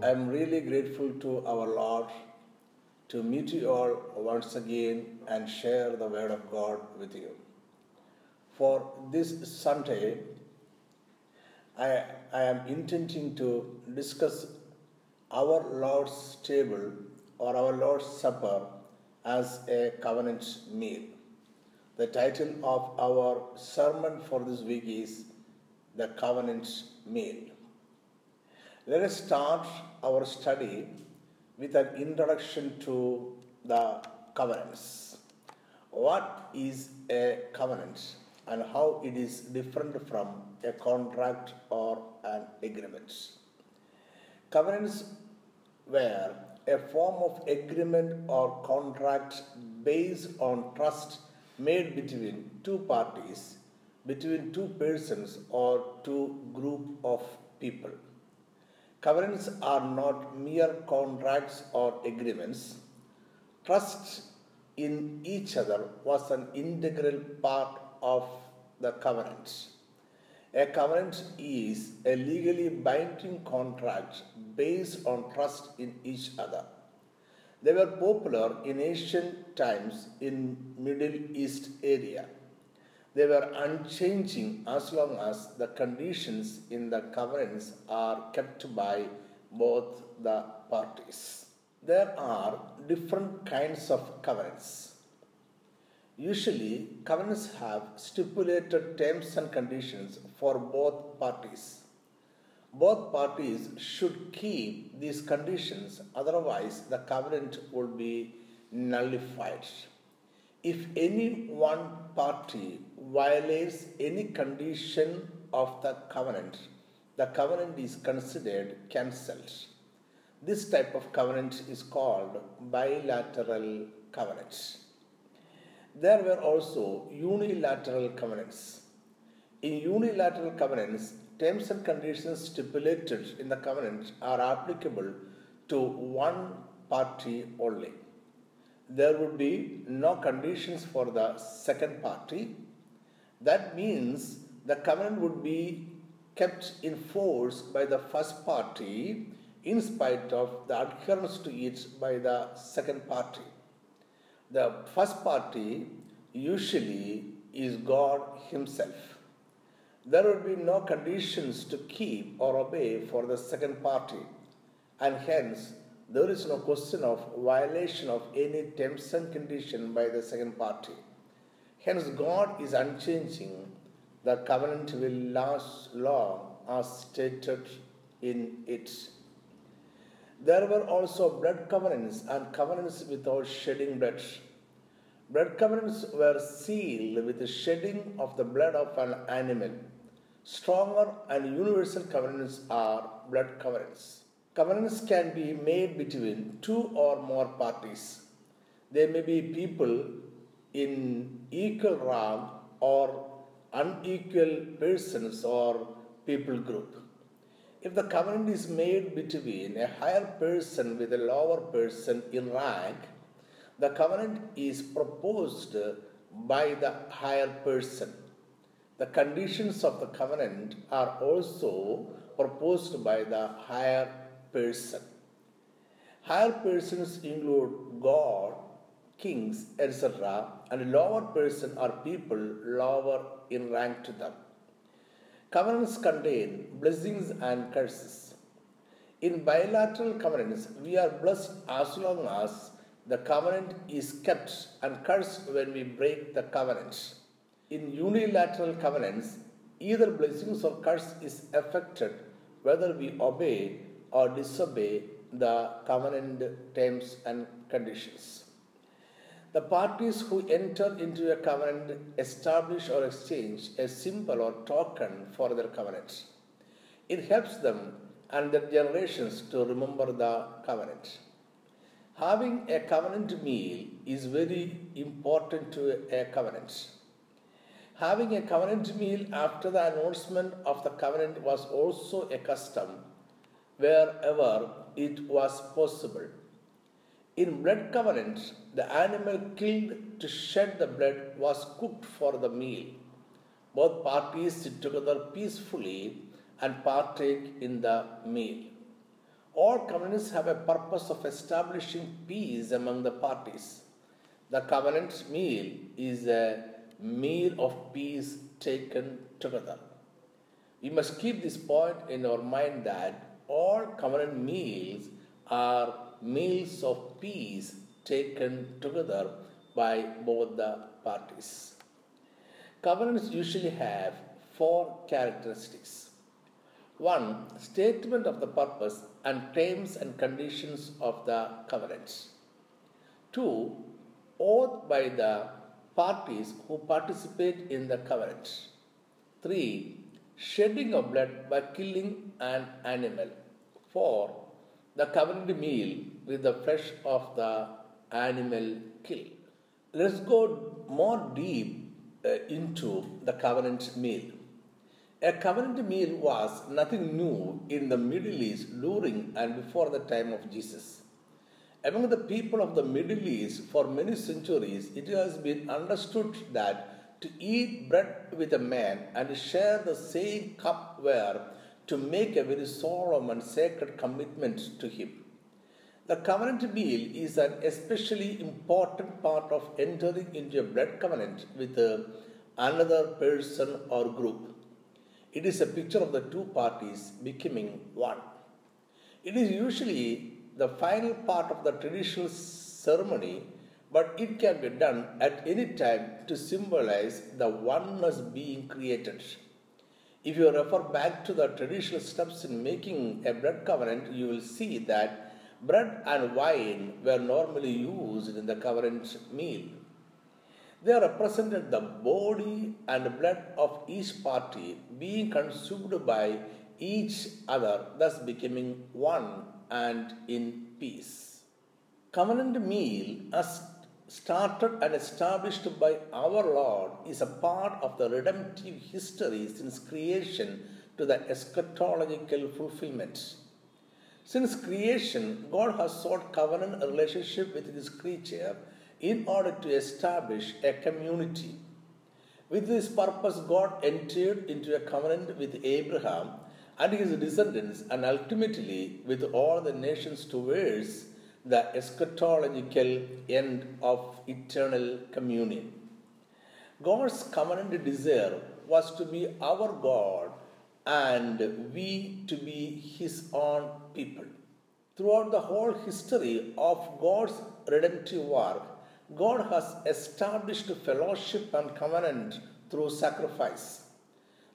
I am really grateful to our Lord to meet you all once again and share the Word of God with you. For this Sunday, I, I am intending to discuss our Lord's table or our Lord's Supper as a covenant meal. The title of our sermon for this week is The Covenant Meal. Let us start our study with an introduction to the covenants. What is a covenant and how it is different from a contract or an agreement? Covenants were a form of agreement or contract based on trust made between two parties, between two persons or two group of people. Covenants are not mere contracts or agreements. Trust in each other was an integral part of the covenant. A covenant is a legally binding contract based on trust in each other. They were popular in ancient times in Middle East area. They were unchanging as long as the conditions in the covenants are kept by both the parties. There are different kinds of covenants. Usually, covenants have stipulated terms and conditions for both parties. Both parties should keep these conditions, otherwise, the covenant would be nullified. If any one party violates any condition of the covenant, the covenant is considered cancelled. This type of covenant is called bilateral covenant. There were also unilateral covenants. In unilateral covenants, terms and conditions stipulated in the covenant are applicable to one party only. There would be no conditions for the second party. That means the covenant would be kept in force by the first party in spite of the adherence to it by the second party. The first party usually is God Himself. There would be no conditions to keep or obey for the second party, and hence there is no question of violation of any terms and condition by the second party. Hence, God is unchanging. The covenant will last long as stated in it. There were also blood covenants and covenants without shedding blood. Blood covenants were sealed with the shedding of the blood of an animal. Stronger and universal covenants are blood covenants. Covenants can be made between two or more parties. There may be people in equal rank or unequal persons or people group. If the covenant is made between a higher person with a lower person in rank, the covenant is proposed by the higher person. The conditions of the covenant are also proposed by the higher person. Higher persons include God, kings, etc., and lower person are people lower in rank to them. Covenants contain blessings and curses. In bilateral covenants, we are blessed as long as the covenant is kept and cursed when we break the covenant. In unilateral covenants, either blessings or curse is affected whether we obey or disobey the covenant terms and conditions. The parties who enter into a covenant establish or exchange a symbol or token for their covenant. It helps them and their generations to remember the covenant. Having a covenant meal is very important to a covenant. Having a covenant meal after the announcement of the covenant was also a custom wherever it was possible. In blood covenant, the animal killed to shed the blood was cooked for the meal. Both parties sit together peacefully and partake in the meal. all covenants have a purpose of establishing peace among the parties. The covenant meal is a meal of peace taken together. We must keep this point in our mind that all covenant meals are meals of peace taken together by both the parties. Covenants usually have four characteristics. One, statement of the purpose and terms and conditions of the covenant. Two, oath by the parties who participate in the covenant. Three, shedding of blood by killing an animal. For the covenant meal with the flesh of the animal killed. Let's go more deep uh, into the covenant meal. A covenant meal was nothing new in the Middle East during and before the time of Jesus. Among the people of the Middle East for many centuries, it has been understood that to eat bread with a man and share the same cup were to make a very solemn and sacred commitment to him. The covenant meal is an especially important part of entering into a blood covenant with another person or group. It is a picture of the two parties becoming one. It is usually the final part of the traditional ceremony, but it can be done at any time to symbolize the oneness being created. If you refer back to the traditional steps in making a blood covenant, you will see that Bread and wine were normally used in the covenant meal. They represented the body and blood of each party being consumed by each other, thus becoming one and in peace. Covenant meal, as started and established by our Lord, is a part of the redemptive history since creation to the eschatological fulfillment. Since creation, God has sought covenant relationship with his creature in order to establish a community. With this purpose, God entered into a covenant with Abraham and his descendants and ultimately with all the nations towards the eschatological end of eternal communion. God's covenant desire was to be our God and we to be his own people. Throughout the whole history of God's redemptive work, God has established fellowship and covenant through sacrifice.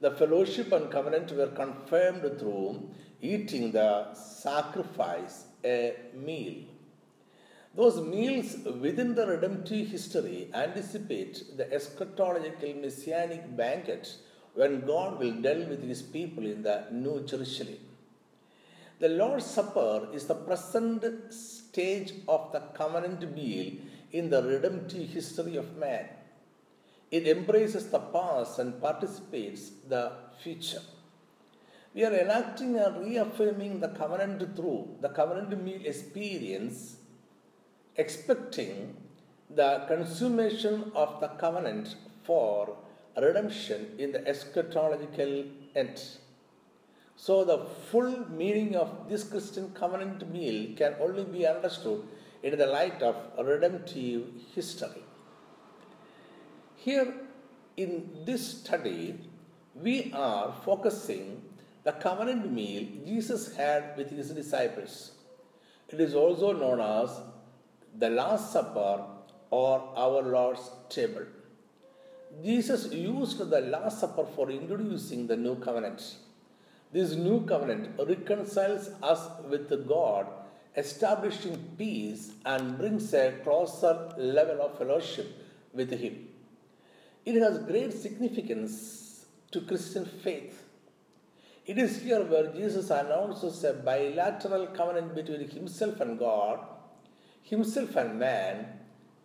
The fellowship and covenant were confirmed through eating the sacrifice, a meal. Those meals within the redemptive history anticipate the eschatological messianic banquet when God will deal with his people in the New Jerusalem. The Lord's Supper is the present stage of the covenant meal in the redemptive history of man. It embraces the past and participates the future. We are enacting and reaffirming the covenant through the covenant meal experience, expecting the consummation of the covenant for redemption in the eschatological end. So, the full meaning of this Christian covenant meal can only be understood in the light of redemptive history. Here in this study, we are focusing the covenant meal Jesus had with his disciples. It is also known as the Last Supper or our Lord's table. Jesus used the Last Supper for introducing the new covenant. This new covenant reconciles us with God, establishing peace, and brings a closer level of fellowship with Him. It has great significance to Christian faith. It is here where Jesus announces a bilateral covenant between Himself and God, Himself and man,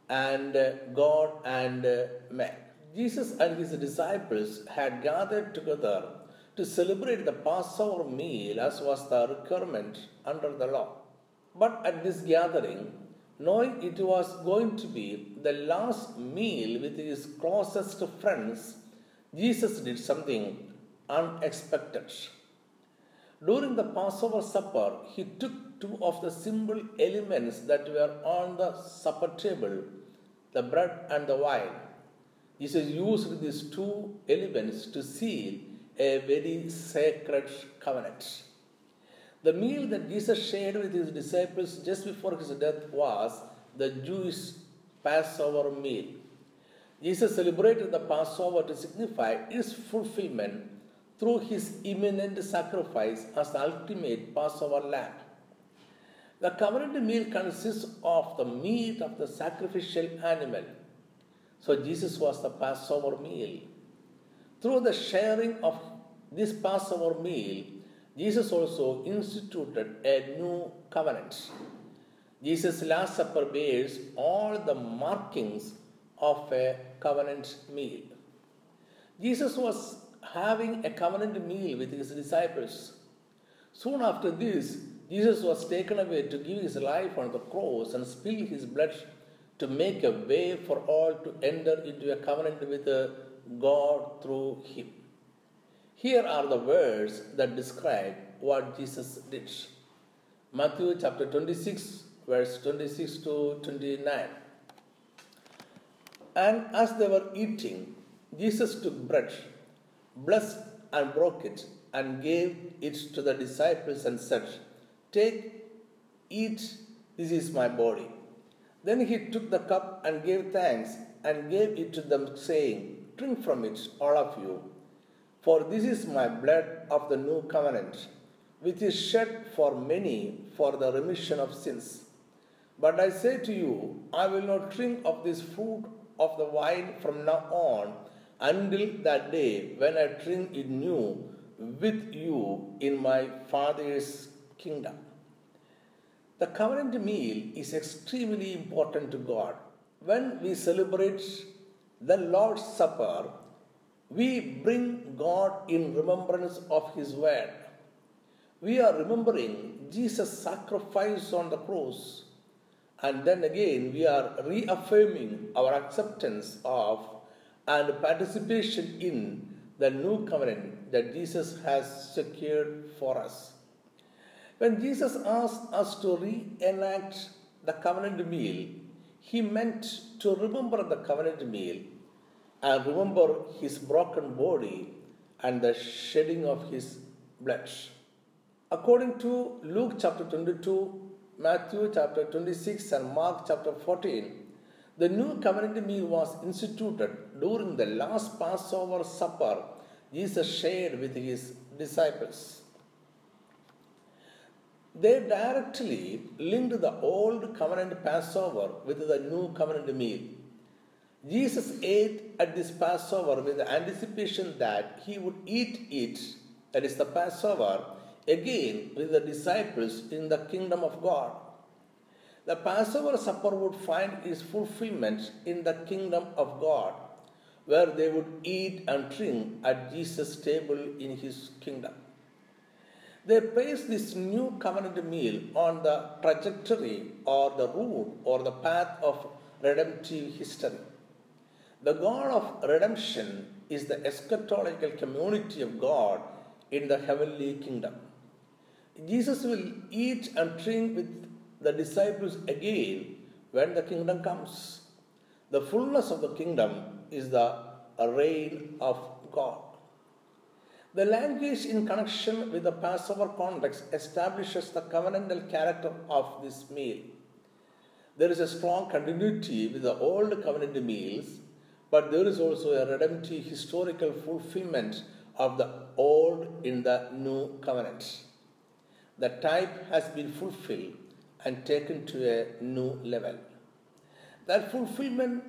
and uh, God and uh, man. Jesus and his disciples had gathered together to celebrate the Passover meal as was the requirement under the law. But at this gathering, knowing it was going to be the last meal with his closest friends, Jesus did something unexpected. During the Passover supper, he took two of the simple elements that were on the supper table the bread and the wine. Jesus used these two elements to seal a very sacred covenant. The meal that Jesus shared with his disciples just before his death was the Jewish Passover meal. Jesus celebrated the Passover to signify its fulfillment through his imminent sacrifice as the ultimate Passover lamb. The covenant meal consists of the meat of the sacrificial animal. So Jesus was the Passover meal. Through the sharing of this Passover meal, Jesus also instituted a new covenant. Jesus' Last Supper bears all the markings of a covenant meal. Jesus was having a covenant meal with his disciples. Soon after this, Jesus was taken away to give his life on the cross and spill his blood to make a way for all to enter into a covenant with God through him. Here are the words that describe what Jesus did. Matthew chapter 26, verse 26 to 29. And as they were eating, Jesus took bread, blessed and broke it, and gave it to the disciples and said, Take, eat, this is my body. Then he took the cup and gave thanks and gave it to them, saying, Drink from it, all of you, for this is my blood of the new covenant, which is shed for many for the remission of sins. But I say to you, I will not drink of this fruit of the vine from now on until that day when I drink it new with you in my Father's kingdom. The covenant meal is extremely important to God. When we celebrate the Lord's Supper, we bring God in remembrance of His word. We are remembering Jesus' sacrifice on the cross, and then again we are reaffirming our acceptance of and participation in the new covenant that Jesus has secured for us. When Jesus asked us to reenact the covenant meal, he meant to remember the covenant meal and remember his broken body and the shedding of his blood. According to Luke chapter 22, Matthew chapter 26, and Mark chapter 14, the new covenant meal was instituted during the last Passover supper Jesus shared with his disciples they directly linked the old covenant Passover with the new covenant meal. Jesus ate at this Passover with the anticipation that he would eat it, that is the Passover, again with the disciples in the kingdom of God. The Passover supper would find its fulfillment in the kingdom of God, where they would eat and drink at Jesus' table in his kingdom. They place this new covenant meal on the trajectory or the route or the path of redemptive history. The God of redemption is the eschatological community of God in the heavenly kingdom. Jesus will eat and drink with the disciples again when the kingdom comes. The fullness of the kingdom is the reign of God. The language in connection with the Passover context establishes the covenantal character of this meal. There is a strong continuity with the old covenant meals, but there is also a redemptive historical fulfillment of the old in the new covenant. The type has been fulfilled and taken to a new level. That fulfillment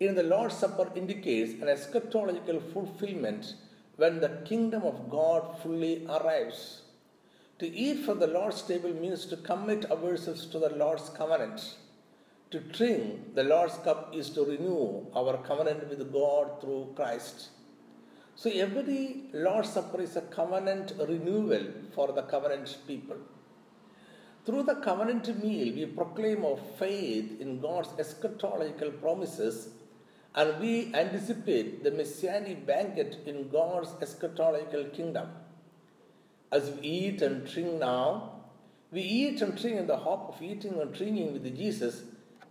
in the Lord's Supper indicates an eschatological fulfillment when the kingdom of God fully arrives. To eat from the Lord's table means to commit ourselves to the Lord's covenant. To drink the Lord's cup is to renew our covenant with God through Christ. So every Lord's Supper is a covenant renewal for the covenant people. Through the covenant meal, we proclaim our faith in God's eschatological promises and we anticipate the messianic banquet in God's eschatological kingdom. As we eat and drink now, We eat and drink in the hope of eating and drinking with Jesus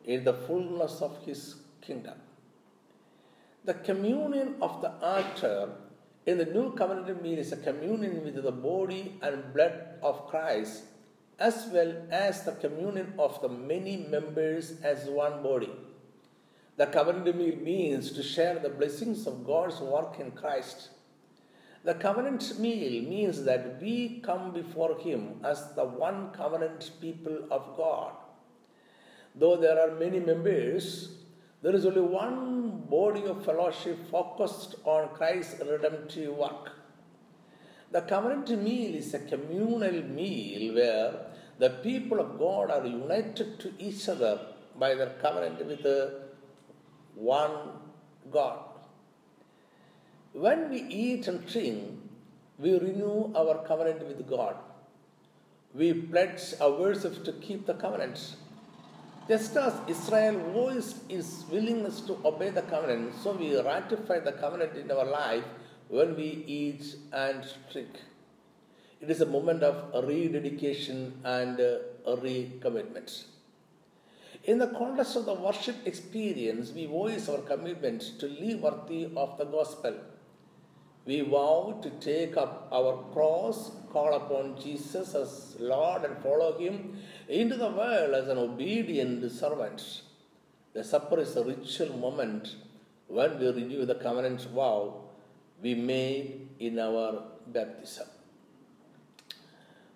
in the fullness of his kingdom. The communion of the altar in the new covenant meal is a communion with the body and blood of Christ, as well as the communion of the many members as one body. The covenant meal means to share the blessings of God's work in Christ. The covenant meal means that we come before Him as the one covenant people of God. Though there are many members, there is only one body of fellowship focused on Christ's redemptive work. The covenant meal is a communal meal where the people of God are united to each other by their covenant with the one God. When we eat and drink, we renew our covenant with God. We pledge ourselves to keep the covenant. Just as Israel voiced its willingness to obey the covenant, so we ratify the covenant in our life when we eat and drink. It is a moment of rededication and uh, recommitment. In the context of the worship experience, we voice our commitment to live worthy of the gospel. We vow to take up our cross, call upon Jesus as Lord, and follow Him into the world as an obedient servant. The supper is a ritual moment when we renew the covenant vow we made in our baptism.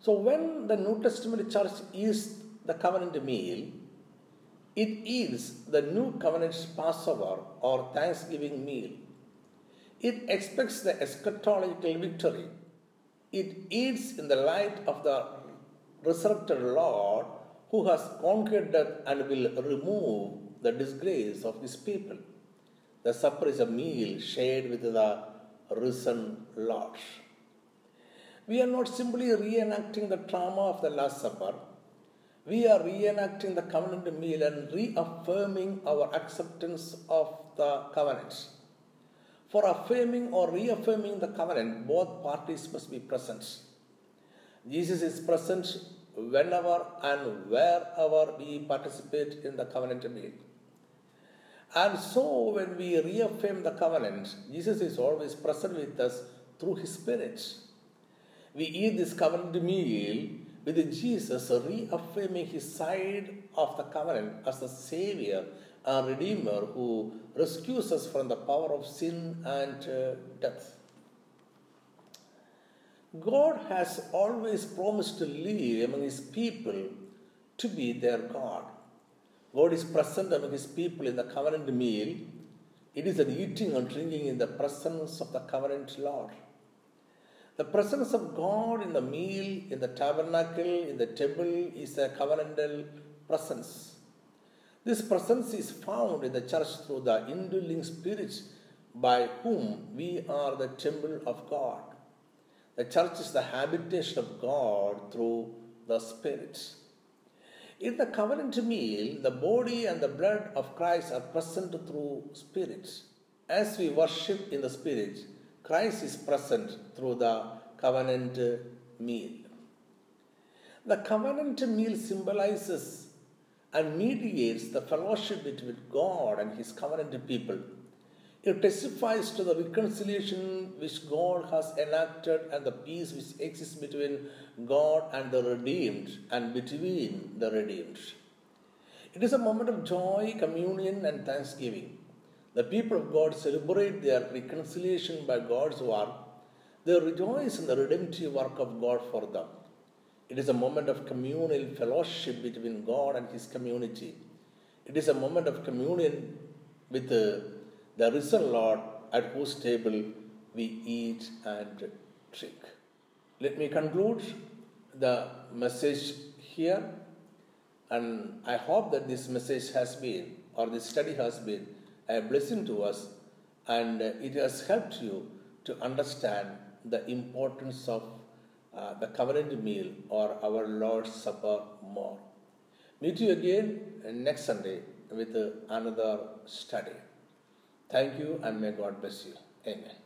So, when the New Testament church eats the covenant meal, it is the New Covenant's Passover or Thanksgiving meal. It expects the eschatological victory. It eats in the light of the resurrected Lord who has conquered death and will remove the disgrace of his people. The supper is a meal shared with the risen Lord. We are not simply reenacting the trauma of the Last Supper, we are reenacting the covenant meal and reaffirming our acceptance of the covenant. For affirming or reaffirming the covenant, both parties must be present. Jesus is present whenever and wherever we participate in the covenant meal. And so, when we reaffirm the covenant, Jesus is always present with us through His Spirit. We eat this covenant meal with Jesus reaffirming his side of the covenant as the Savior and Redeemer who rescues us from the power of sin and uh, death. God has always promised to live among His people to be their God. God is present among His people in the covenant meal. It is an eating and drinking in the presence of the covenant Lord. The presence of God in the meal, in the tabernacle, in the temple is a covenantal presence. This presence is found in the church through the indwelling Spirit by whom we are the temple of God. The church is the habitation of God through the Spirit. In the covenant meal, the body and the blood of Christ are present through Spirit. As we worship in the Spirit, Christ is present through the covenant meal. The covenant meal symbolizes and mediates the fellowship between God and His covenant people. It testifies to the reconciliation which God has enacted and the peace which exists between God and the redeemed and between the redeemed. It is a moment of joy, communion, and thanksgiving. The people of God celebrate their reconciliation by God's work. They rejoice in the redemptive work of God for them. It is a moment of communal fellowship between God and His community. It is a moment of communion with the, the risen Lord at whose table we eat and drink. Let me conclude the message here, and I hope that this message has been, or this study has been, a blessing to us and it has helped you to understand the importance of uh, the covenant meal or our Lord's Supper more. Meet you again next Sunday with another study. Thank you and may God bless you. Amen.